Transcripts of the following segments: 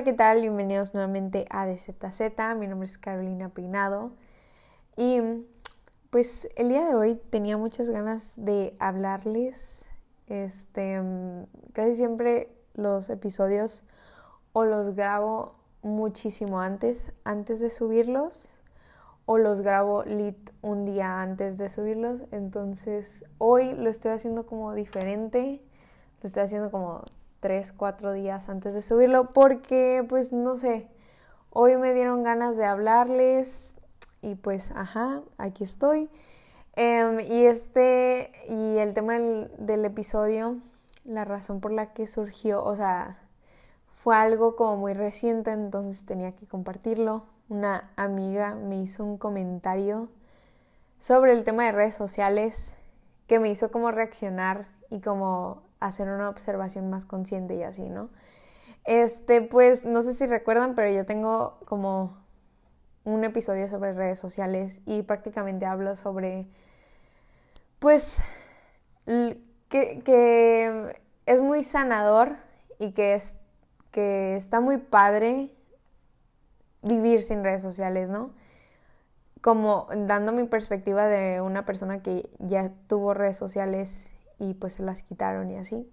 Hola, ¿qué tal? Bienvenidos nuevamente a DZZ. Mi nombre es Carolina Peinado. Y pues el día de hoy tenía muchas ganas de hablarles. Este, casi siempre los episodios o los grabo muchísimo antes, antes de subirlos, o los grabo lit un día antes de subirlos. Entonces hoy lo estoy haciendo como diferente. Lo estoy haciendo como tres, cuatro días antes de subirlo porque pues no sé, hoy me dieron ganas de hablarles y pues ajá, aquí estoy. Em, y este, y el tema del, del episodio, la razón por la que surgió, o sea, fue algo como muy reciente, entonces tenía que compartirlo. Una amiga me hizo un comentario sobre el tema de redes sociales que me hizo como reaccionar y como hacer una observación más consciente y así, ¿no? Este, pues no sé si recuerdan, pero yo tengo como un episodio sobre redes sociales y prácticamente hablo sobre, pues, que, es muy sanador y que, es, que está muy padre vivir sin redes sociales, ¿no? Como dando mi perspectiva de una persona que ya tuvo redes sociales y pues se las quitaron y así.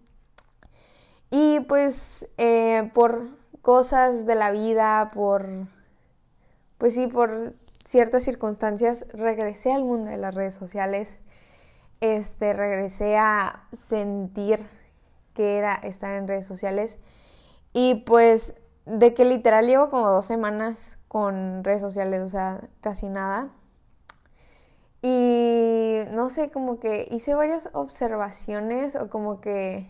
Y pues eh, por cosas de la vida, por, pues sí, por ciertas circunstancias, regresé al mundo de las redes sociales. Este, regresé a sentir que era estar en redes sociales. Y pues de que literal llevo como dos semanas con redes sociales, o sea, casi nada. Y no sé, como que hice varias observaciones o como que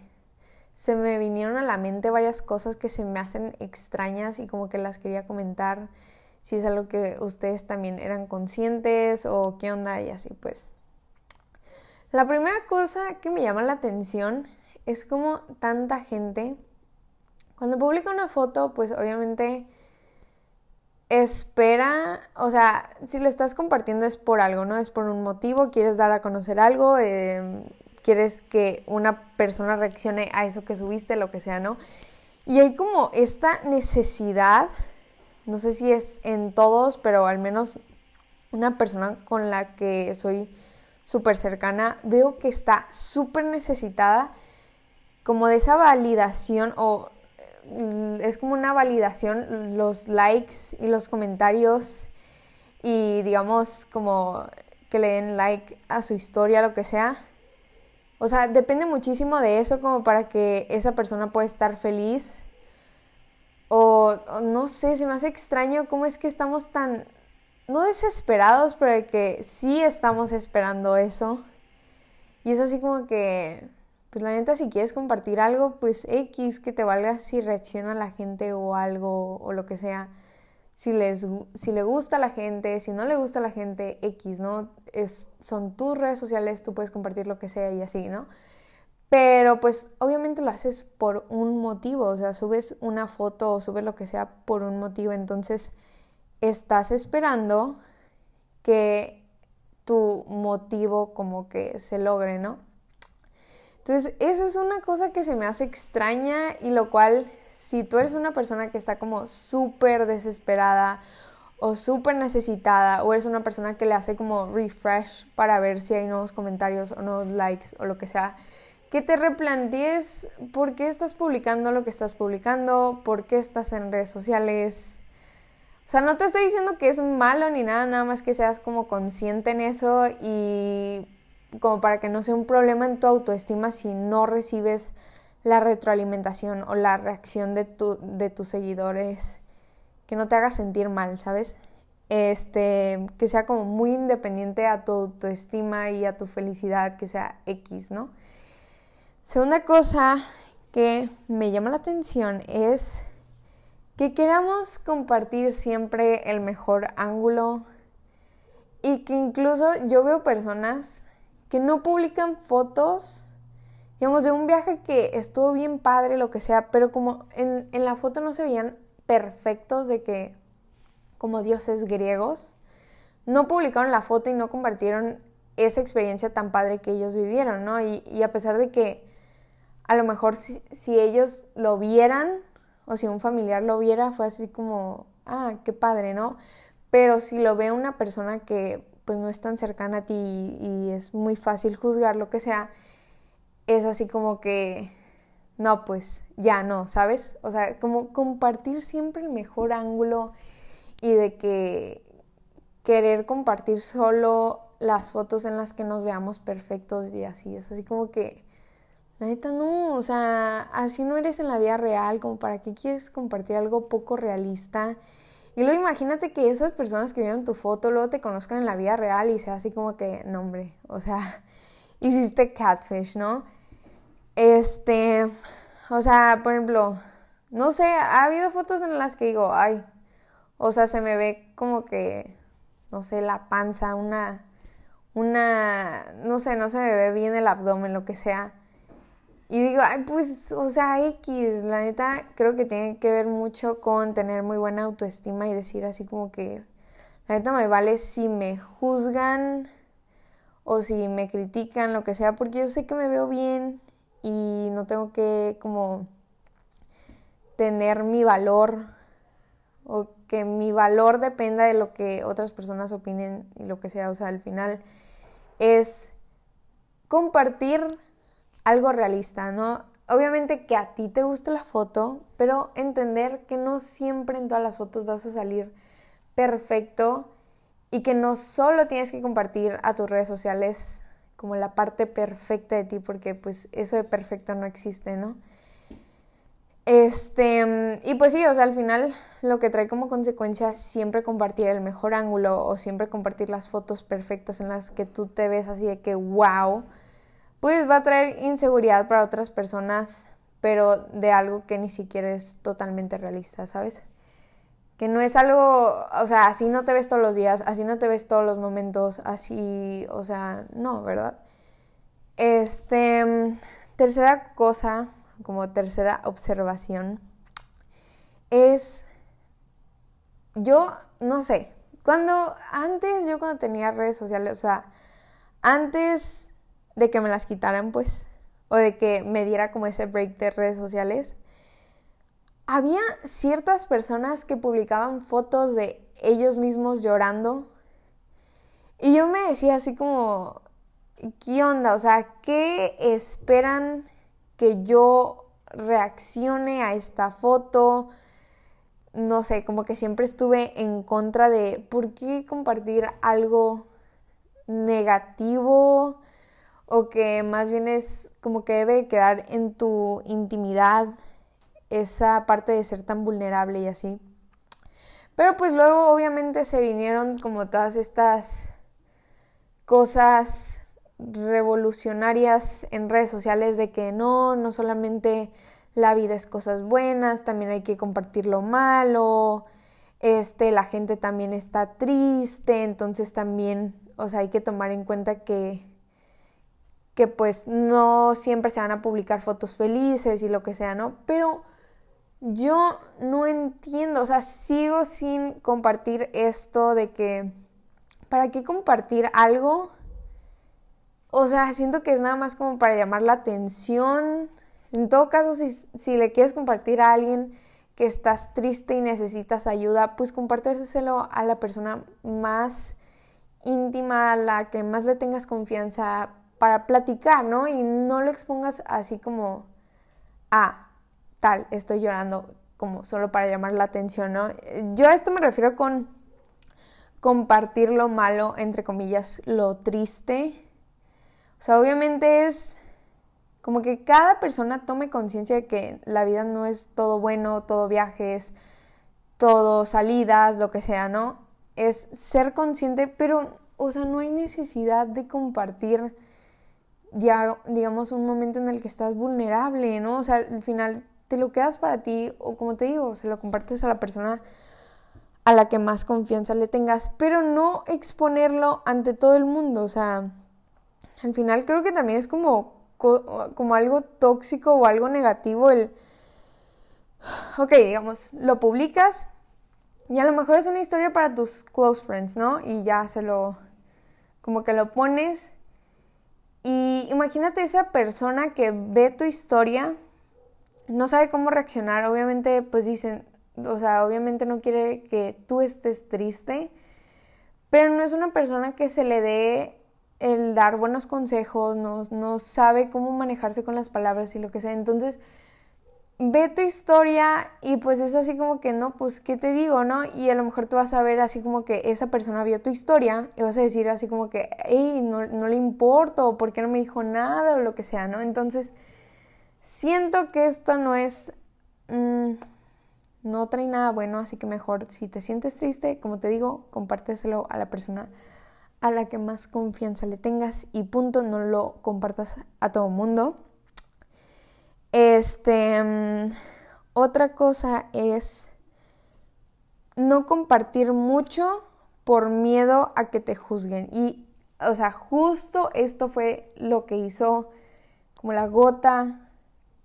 se me vinieron a la mente varias cosas que se me hacen extrañas y como que las quería comentar si es algo que ustedes también eran conscientes o qué onda y así pues. La primera cosa que me llama la atención es como tanta gente, cuando publica una foto pues obviamente espera, o sea, si lo estás compartiendo es por algo, ¿no? Es por un motivo, quieres dar a conocer algo, em, quieres que una persona reaccione a eso que subiste, lo que sea, ¿no? Y hay como esta necesidad, no sé si es en todos, pero al menos una persona con la que soy súper cercana, veo que está súper necesitada como de esa validación o es como una validación los likes y los comentarios y digamos como que le den like a su historia, lo que sea. O sea, depende muchísimo de eso como para que esa persona pueda estar feliz. O, no sé, se me hace extraño cómo es que estamos tan, no desesperados, pero que sí estamos esperando eso. Y es así como que, pues la neta, si quieres compartir algo, pues X, que te valga si reacciona la gente o algo o lo que sea. Si, les, si le gusta a la gente, si no le gusta a la gente, X, ¿no? Es, son tus redes sociales, tú puedes compartir lo que sea y así, ¿no? Pero pues obviamente lo haces por un motivo, o sea, subes una foto o subes lo que sea por un motivo, entonces estás esperando que tu motivo como que se logre, ¿no? Entonces, esa es una cosa que se me hace extraña y lo cual, si tú eres una persona que está como súper desesperada o súper necesitada o eres una persona que le hace como refresh para ver si hay nuevos comentarios o nuevos likes o lo que sea, que te replantees por qué estás publicando lo que estás publicando, por qué estás en redes sociales. O sea, no te estoy diciendo que es malo ni nada, nada más que seas como consciente en eso y como para que no sea un problema en tu autoestima si no recibes la retroalimentación o la reacción de, tu, de tus seguidores, que no te haga sentir mal, ¿sabes? Este, que sea como muy independiente a tu autoestima y a tu felicidad, que sea X, ¿no? Segunda cosa que me llama la atención es que queramos compartir siempre el mejor ángulo y que incluso yo veo personas que no publican fotos, digamos, de un viaje que estuvo bien padre, lo que sea, pero como en, la foto no se veían perfectos de que, como dioses griegos, no publicaron la foto y no compartieron esa experiencia tan padre que ellos vivieron, ¿no? Y, a pesar de que a lo mejor si, si, ellos lo vieran o si un familiar lo viera, fue así como, ah, qué padre, ¿no? Pero si lo ve una persona que pues no es tan cercana a ti y, es muy fácil juzgar lo que sea, es así como que, no, pues ya no, ¿sabes? O sea, como compartir siempre el mejor ángulo y de que querer compartir solo las fotos en las que nos veamos perfectos y así, es así como que, la neta no, o sea, así no eres en la vida real, como para qué quieres compartir algo poco realista. Y luego imagínate que esas personas que vieron tu foto luego te conozcan en la vida real y sea así como que, no hombre, o sea, hiciste catfish, ¿no? Este, o sea, por ejemplo, no sé, ha habido fotos en las que digo, ay, o sea, se me ve como que, no sé, la panza, una, una, no sé, no se me ve bien el abdomen, lo que sea. Y digo, ay, pues, o sea, X, la neta, creo que tiene que ver mucho con tener muy buena autoestima y decir así como que, la neta me vale si me juzgan o si me critican, lo que sea, porque yo sé que me veo bien y no tengo que como tener mi valor o que mi valor dependa de lo que otras personas opinen y lo que sea, o sea, al final es compartir algo realista, ¿no? Obviamente que a ti te guste la foto, pero entender que no siempre en todas las fotos vas a salir perfecto y que no solo tienes que compartir a tus redes sociales como la parte perfecta de ti, porque pues eso de perfecto no existe, ¿no? Este, y pues sí, o sea, al final lo que trae como consecuencia siempre compartir el mejor ángulo o siempre compartir las fotos perfectas en las que tú te ves así de que wow pues va a traer inseguridad para otras personas, pero de algo que ni siquiera es totalmente realista, ¿sabes? Que no es algo, o sea, así no te ves todos los días, así no te ves todos los momentos, así, o sea, no, ¿verdad? Este, tercera cosa, como tercera observación, es, yo, no sé, cuando, antes, yo cuando tenía redes sociales, o sea, antes de que me las quitaran, pues, o de que me diera como ese break de redes sociales, había ciertas personas que publicaban fotos de ellos mismos llorando y yo me decía así como, ¿qué onda? O sea, ¿qué esperan que yo reaccione a esta foto? No sé, como que siempre estuve en contra de por qué compartir algo negativo o que más bien es como que debe quedar en tu intimidad esa parte de ser tan vulnerable y así. Pero pues luego obviamente se vinieron como todas estas cosas revolucionarias en redes sociales de que no, no solamente la vida es cosas buenas, también hay que compartir lo malo, este, la gente también está triste, entonces también, o sea, hay que tomar en cuenta que que pues no siempre se van a publicar fotos felices y lo que sea, ¿no? Pero yo no entiendo, o sea, sigo sin compartir esto de que, ¿para qué compartir algo? O sea, siento que es nada más como para llamar la atención. En todo caso, si, si le quieres compartir a alguien que estás triste y necesitas ayuda, pues compárteselo a la persona más íntima, a la que más le tengas confianza, para platicar, ¿no? Y no lo expongas así como, ah, tal, estoy llorando, como solo para llamar la atención, ¿no? Yo a esto me refiero con compartir lo malo, entre comillas, lo triste. O sea, obviamente es como que cada persona tome conciencia de que la vida no es todo bueno, todo viajes, todo salidas, lo que sea, ¿no? Es ser consciente, pero, o sea, no hay necesidad de compartir digamos, un momento en el que estás vulnerable, ¿no? O sea, al final te lo quedas para ti o como te digo, se lo compartes a la persona a la que más confianza le tengas, pero no exponerlo ante todo el mundo, o sea, al final creo que también es como, como algo tóxico o algo negativo el, ok, digamos, lo publicas y a lo mejor es una historia para tus close friends, ¿no? Y ya se lo, como que lo pones y imagínate esa persona que ve tu historia no sabe cómo reaccionar. Obviamente, pues dicen, o sea, obviamente no quiere que tú estés triste, pero no es una persona que se le dé el dar buenos consejos, no, no sabe cómo manejarse con las palabras y lo que sea. Entonces, ve tu historia y pues es así como que no, pues qué te digo, ¿no? Y a lo mejor tú vas a ver así como que esa persona vio tu historia y vas a decir así como que, hey, no, no le importo, o por qué no me dijo nada o lo que sea, ¿no? Entonces, siento que esto no es, mm, no trae nada bueno, así que mejor si te sientes triste, como te digo, compárteselo a la persona a la que más confianza le tengas y punto, no lo compartas a todo mundo. Este, mm, otra cosa es no compartir mucho por miedo a que te juzguen. Y, o sea, justo esto fue lo que hizo como la gota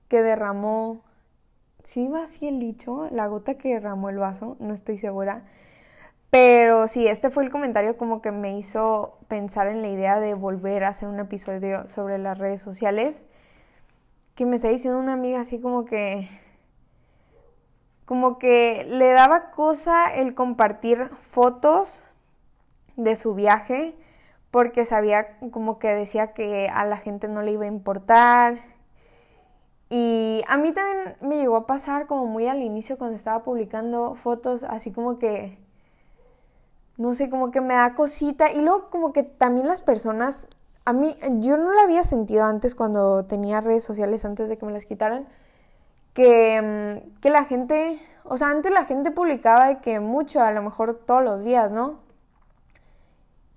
que derramó. ¿Sí va así el dicho? La gota que derramó el vaso, no estoy segura. Pero sí, este fue el comentario como que me hizo pensar en la idea de volver a hacer un episodio sobre las redes sociales que me está diciendo una amiga así como que como que le daba cosa el compartir fotos de su viaje porque sabía como que decía que a la gente no le iba a importar. Y a mí también me llegó a pasar como muy al inicio cuando estaba publicando fotos así como que no sé, como que me da cosita y luego como que también las personas a mí, yo no lo había sentido antes cuando tenía redes sociales, antes de que me las quitaran, que, mm, que la gente, o sea, antes la gente publicaba de que mucho, a lo mejor todos los días, ¿no?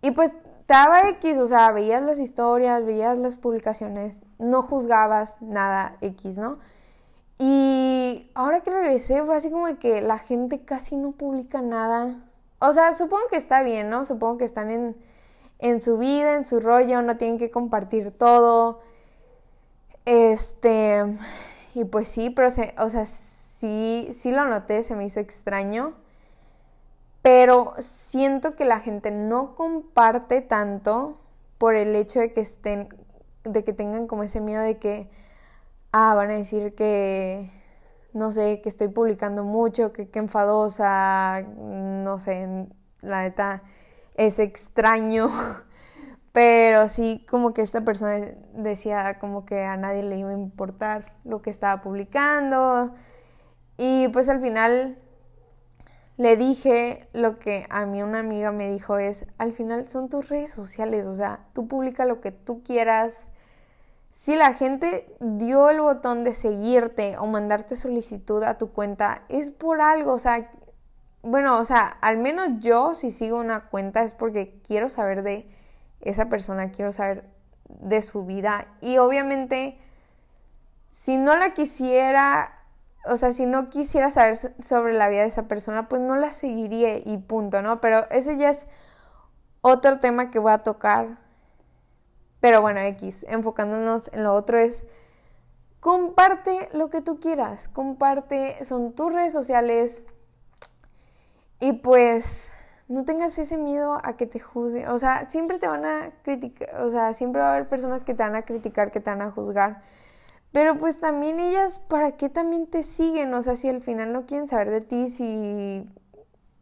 Y pues te daba X, o sea, veías las historias, veías las publicaciones, no juzgabas nada X, ¿no? Y ahora que regresé fue así como que la gente casi no publica nada. O sea, supongo que está bien, ¿no? Supongo que están en en su vida, en su rollo, no tienen que compartir todo. Este, y pues sí, pero o sea, sí, sí lo noté, se me hizo extraño. Pero siento que la gente no comparte tanto por el hecho de que estén, de que tengan como ese miedo de que, ah, van a decir que, no sé, que estoy publicando mucho, que, que enfadosa, no sé, la neta es extraño, pero sí como que esta persona decía como que a nadie le iba a importar lo que estaba publicando y pues al final le dije lo que a mí una amiga me dijo es, al final son tus redes sociales, o sea, tú publica lo que tú quieras. Si la gente dio el botón de seguirte o mandarte solicitud a tu cuenta, es por algo, o sea, bueno, o sea, al menos yo si sigo una cuenta es porque quiero saber de esa persona, quiero saber de su vida. Y obviamente, si no la quisiera, o sea, si no quisiera saber sobre la vida de esa persona, pues no la seguiría y punto, ¿no? Pero ese ya es otro tema que voy a tocar. Pero bueno, X, enfocándonos en lo otro es comparte lo que tú quieras, comparte, son tus redes sociales, y pues no tengas ese miedo a que te juzguen. O sea, siempre te van a criticar, o sea, siempre va a haber personas que te van a criticar, que te van a juzgar. Pero pues también ellas, ¿para qué también te siguen? O sea, si al final no quieren saber de ti, si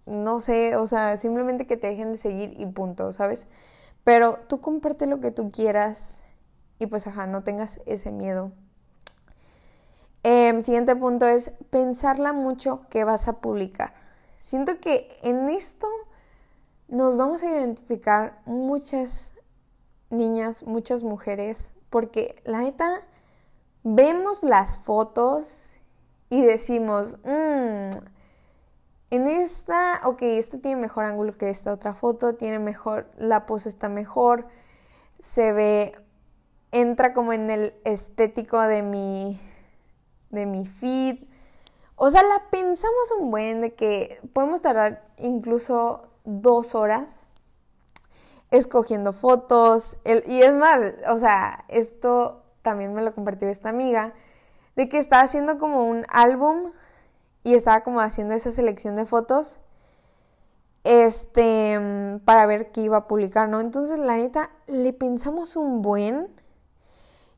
no sé, o sea, simplemente que te dejen de seguir y punto, ¿sabes? Pero tú comparte lo que tú quieras y pues ajá, no tengas ese miedo. Eh, siguiente punto es pensarla mucho que vas a publicar. Siento que en esto nos vamos a identificar muchas niñas, muchas mujeres, porque la neta, vemos las fotos y decimos, mmm, en esta, ok, esta tiene mejor ángulo que esta otra foto, tiene mejor, la pose está mejor, se ve, entra como en el estético de mi, de mi feed, o sea, la pensamos un buen de que podemos tardar incluso dos horas escogiendo fotos. y es más, o sea, esto también me lo compartió esta amiga, de que estaba haciendo como un álbum y estaba como haciendo esa selección de fotos este para ver qué iba a publicar, ¿no? Entonces, la neta, le pensamos un buen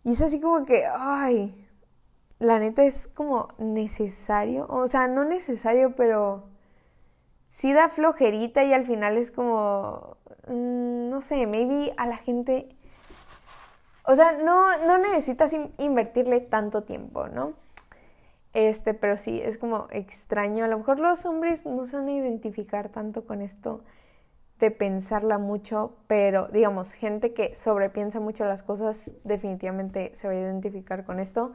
y es así como que, ay, la neta es como necesario, o sea, no necesario, pero sí da flojerita y al final es como, mm, no sé, maybe a la gente, o sea, no, no necesitas invertirle tanto tiempo, ¿no? Este, pero sí, es como extraño. A lo mejor los hombres no se van a identificar tanto con esto de pensarla mucho, pero digamos, gente que sobrepiensa mucho las cosas definitivamente se va a identificar con esto.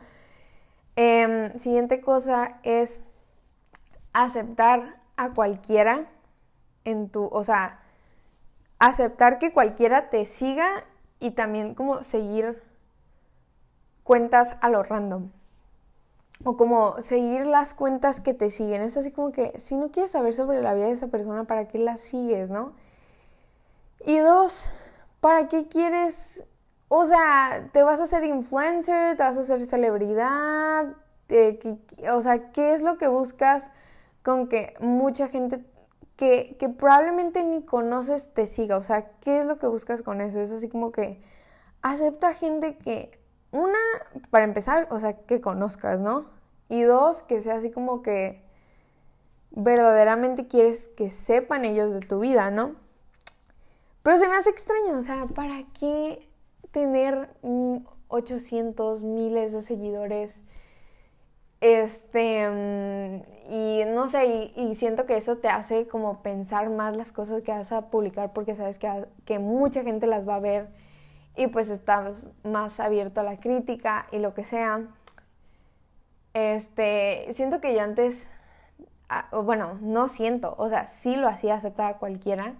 Em, siguiente cosa es aceptar a cualquiera en tu, o sea, aceptar que cualquiera te siga y también como seguir cuentas a lo random. O como seguir las cuentas que te siguen. Es así como que si no quieres saber sobre la vida de esa persona, ¿para qué la sigues, no? Y dos, ¿para qué quieres? O sea, ¿te vas a hacer influencer? ¿Te vas a hacer celebridad? Eh, o sea, ¿qué es lo que buscas con que mucha gente que, que, probablemente ni conoces te siga? O sea, ¿qué es lo que buscas con eso? Es así como que acepta gente que, una, para empezar, o sea, que conozcas, ¿no? Y dos, que sea así como que verdaderamente quieres que sepan ellos de tu vida, ¿no? Pero se me hace extraño, o sea, ¿para qué tener 800 miles de seguidores? Este, mm, y no sé, y, siento que eso te hace como pensar más las cosas que vas a publicar porque sabes que, que mucha gente las va a ver y pues estás más abierto a la crítica y lo que sea. Este, siento que yo antes, ah, bueno, no siento, o sea, sí lo hacía aceptar a cualquiera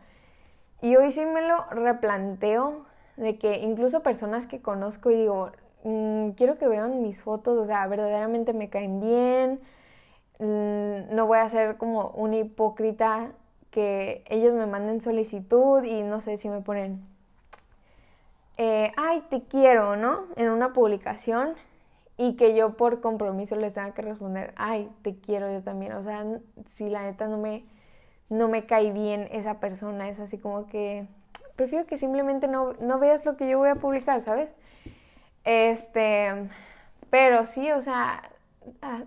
y hoy sí me lo replanteo de que incluso personas que conozco y digo, mm, quiero que vean mis fotos, o sea, verdaderamente me caen bien, mm, no voy a ser como una hipócrita que ellos me manden solicitud y no sé si me ponen, eh, ay, te quiero, ¿no? En una publicación y que yo por compromiso les tenga que responder, ay, te quiero yo también, o sea, si la neta no me no me cae bien esa persona. Es así como que prefiero que simplemente no, veas lo que yo voy a publicar, ¿sabes? Este, pero sí, o sea,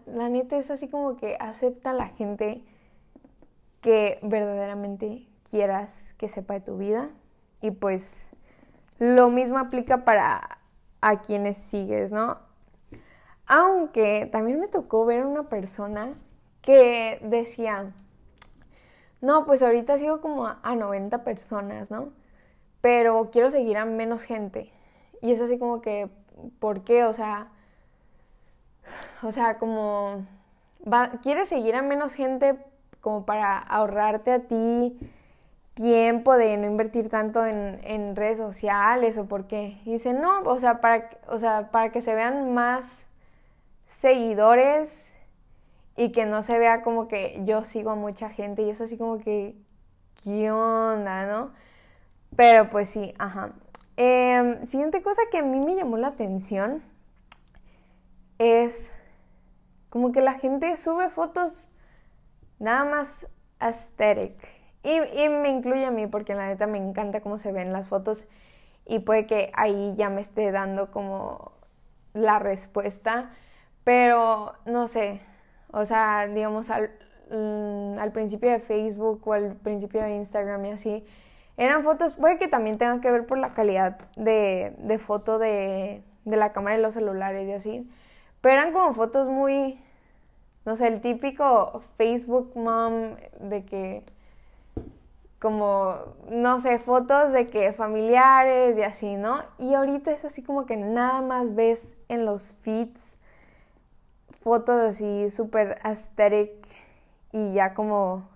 la neta es así como que acepta la gente que verdaderamente quieras que sepa de tu vida. Y pues lo mismo aplica para a quienes sigues, ¿no? Aunque también me tocó ver una persona que decía, no, pues ahorita sigo como a, 90 personas, ¿no? Pero quiero seguir a menos gente. Y es así como que, ¿por qué? O sea, o sea, como, ¿quieres seguir a menos gente como para ahorrarte a ti tiempo de no invertir tanto en, redes sociales o por qué? Dice, no, o sea, para, o sea, para que se vean más seguidores y que no se vea como que yo sigo a mucha gente y es así como que, ¿qué onda, no? Pero pues sí, ajá. Em, siguiente cosa que a mí me llamó la atención es como que la gente sube fotos nada más aesthetic. Y, me incluye a mí porque la neta me encanta cómo se ven las fotos y puede que ahí ya me esté dando como la respuesta. Pero no sé, o sea, digamos, mm, al, principio de Facebook o al principio de Instagram y así, eran fotos, puede que también tengan que ver por la calidad de, de foto de, de la cámara de los celulares y así, pero eran como fotos muy, no sé, el típico Facebook mom de que como, no sé, fotos de que familiares y así, ¿no? Y ahorita es así como que nada más ves en los feeds fotos así súper aesthetic y ya como...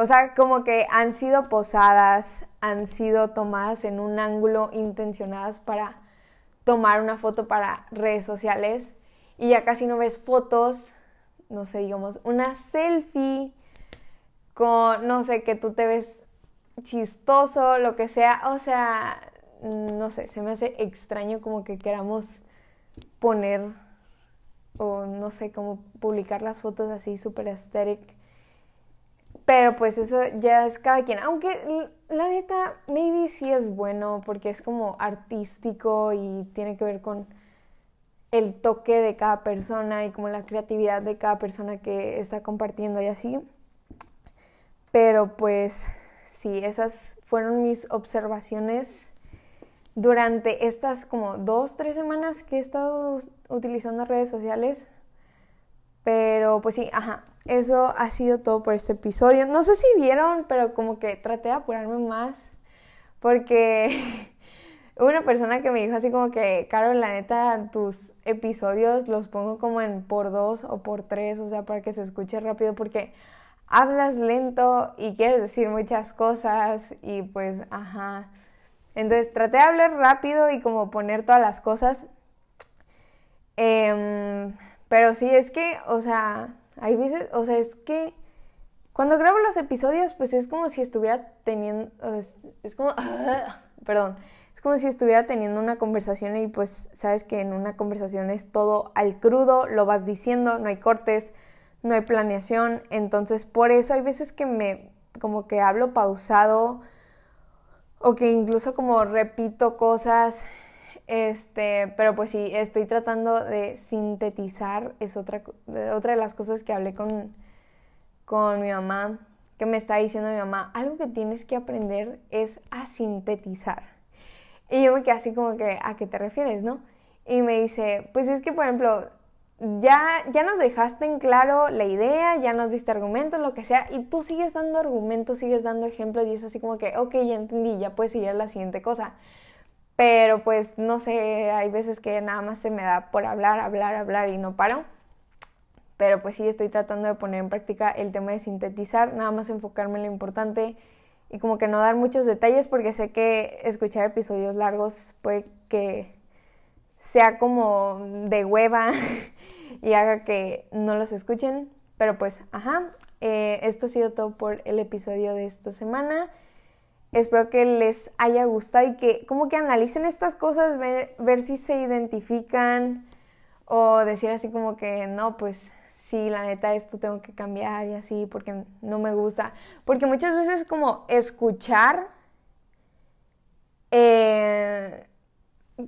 O sea, como que han sido posadas, han sido tomadas en un ángulo intencionadas para tomar una foto para redes sociales y ya casi no ves fotos, no sé, digamos, una selfie con, no sé, que tú te ves chistoso, lo que sea, o sea, no sé, se me hace extraño como que queramos poner o no sé, cómo publicar las fotos así súper aesthetic. Pero pues eso ya es cada quien. Aunque la neta, maybe sí es bueno porque es como artístico y tiene que ver con el toque de cada persona y como la creatividad de cada persona que está compartiendo y así. Pero pues sí, esas fueron mis observaciones durante estas como dos, tres semanas que he estado utilizando redes sociales. Pero pues sí, ajá, eso ha sido todo por este episodio. No sé si vieron, pero como que traté de apurarme más porque una persona que me dijo así como que, Caro, la neta, tus episodios los pongo como en por dos o por tres, o sea, para que se escuche rápido porque hablas lento y quieres decir muchas cosas y pues, ajá. Entonces traté de hablar rápido y como poner todas las cosas. Em, pero sí, es que, o sea, hay veces, o sea, es que cuando grabo los episodios, pues es como si estuviera teniendo, es, como, perdón, es como si estuviera teniendo una conversación y pues sabes que en una conversación es todo al crudo, lo vas diciendo, no hay cortes, no hay planeación, entonces por eso hay veces que me como que hablo pausado o que incluso como repito cosas, este, pero pues sí, estoy tratando de sintetizar, es otra, otra de las cosas que hablé con, con mi mamá, que me está diciendo mi mamá, algo que tienes que aprender es a sintetizar. Y yo me quedé así como que, ¿a qué te refieres, no? Y me dice, pues es que, por ejemplo, ya, ya nos dejaste en claro la idea, ya nos diste argumentos, lo que sea, y tú sigues dando argumentos, sigues dando ejemplos y es así como que, ok, ya entendí, ya puedes seguir a la siguiente cosa. Pero pues no sé, hay veces que nada más se me da por hablar, hablar, hablar y no paro. Pero pues sí, estoy tratando de poner en práctica el tema de sintetizar, nada más enfocarme en lo importante y como que no dar muchos detalles porque sé que escuchar episodios largos puede que sea como de hueva y haga que no los escuchen. Pero pues, ajá, eh, esto ha sido todo por el episodio de esta semana. Espero que les haya gustado y que como que analicen estas cosas, ver, si se identifican o decir así como que no, pues sí, la neta, esto tengo que cambiar y así porque no me gusta. Porque muchas veces como escuchar, eh,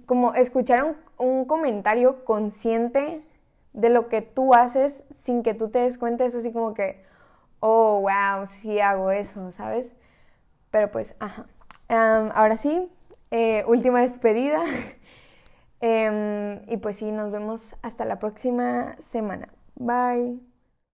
como escuchar un, comentario consciente de lo que tú haces sin que tú te des cuenta, es así como que, oh, wow, sí hago eso, ¿sabes? Pero pues, ajá. ahora sí, eh, última despedida. Em, y pues sí, nos vemos hasta la próxima semana. Bye.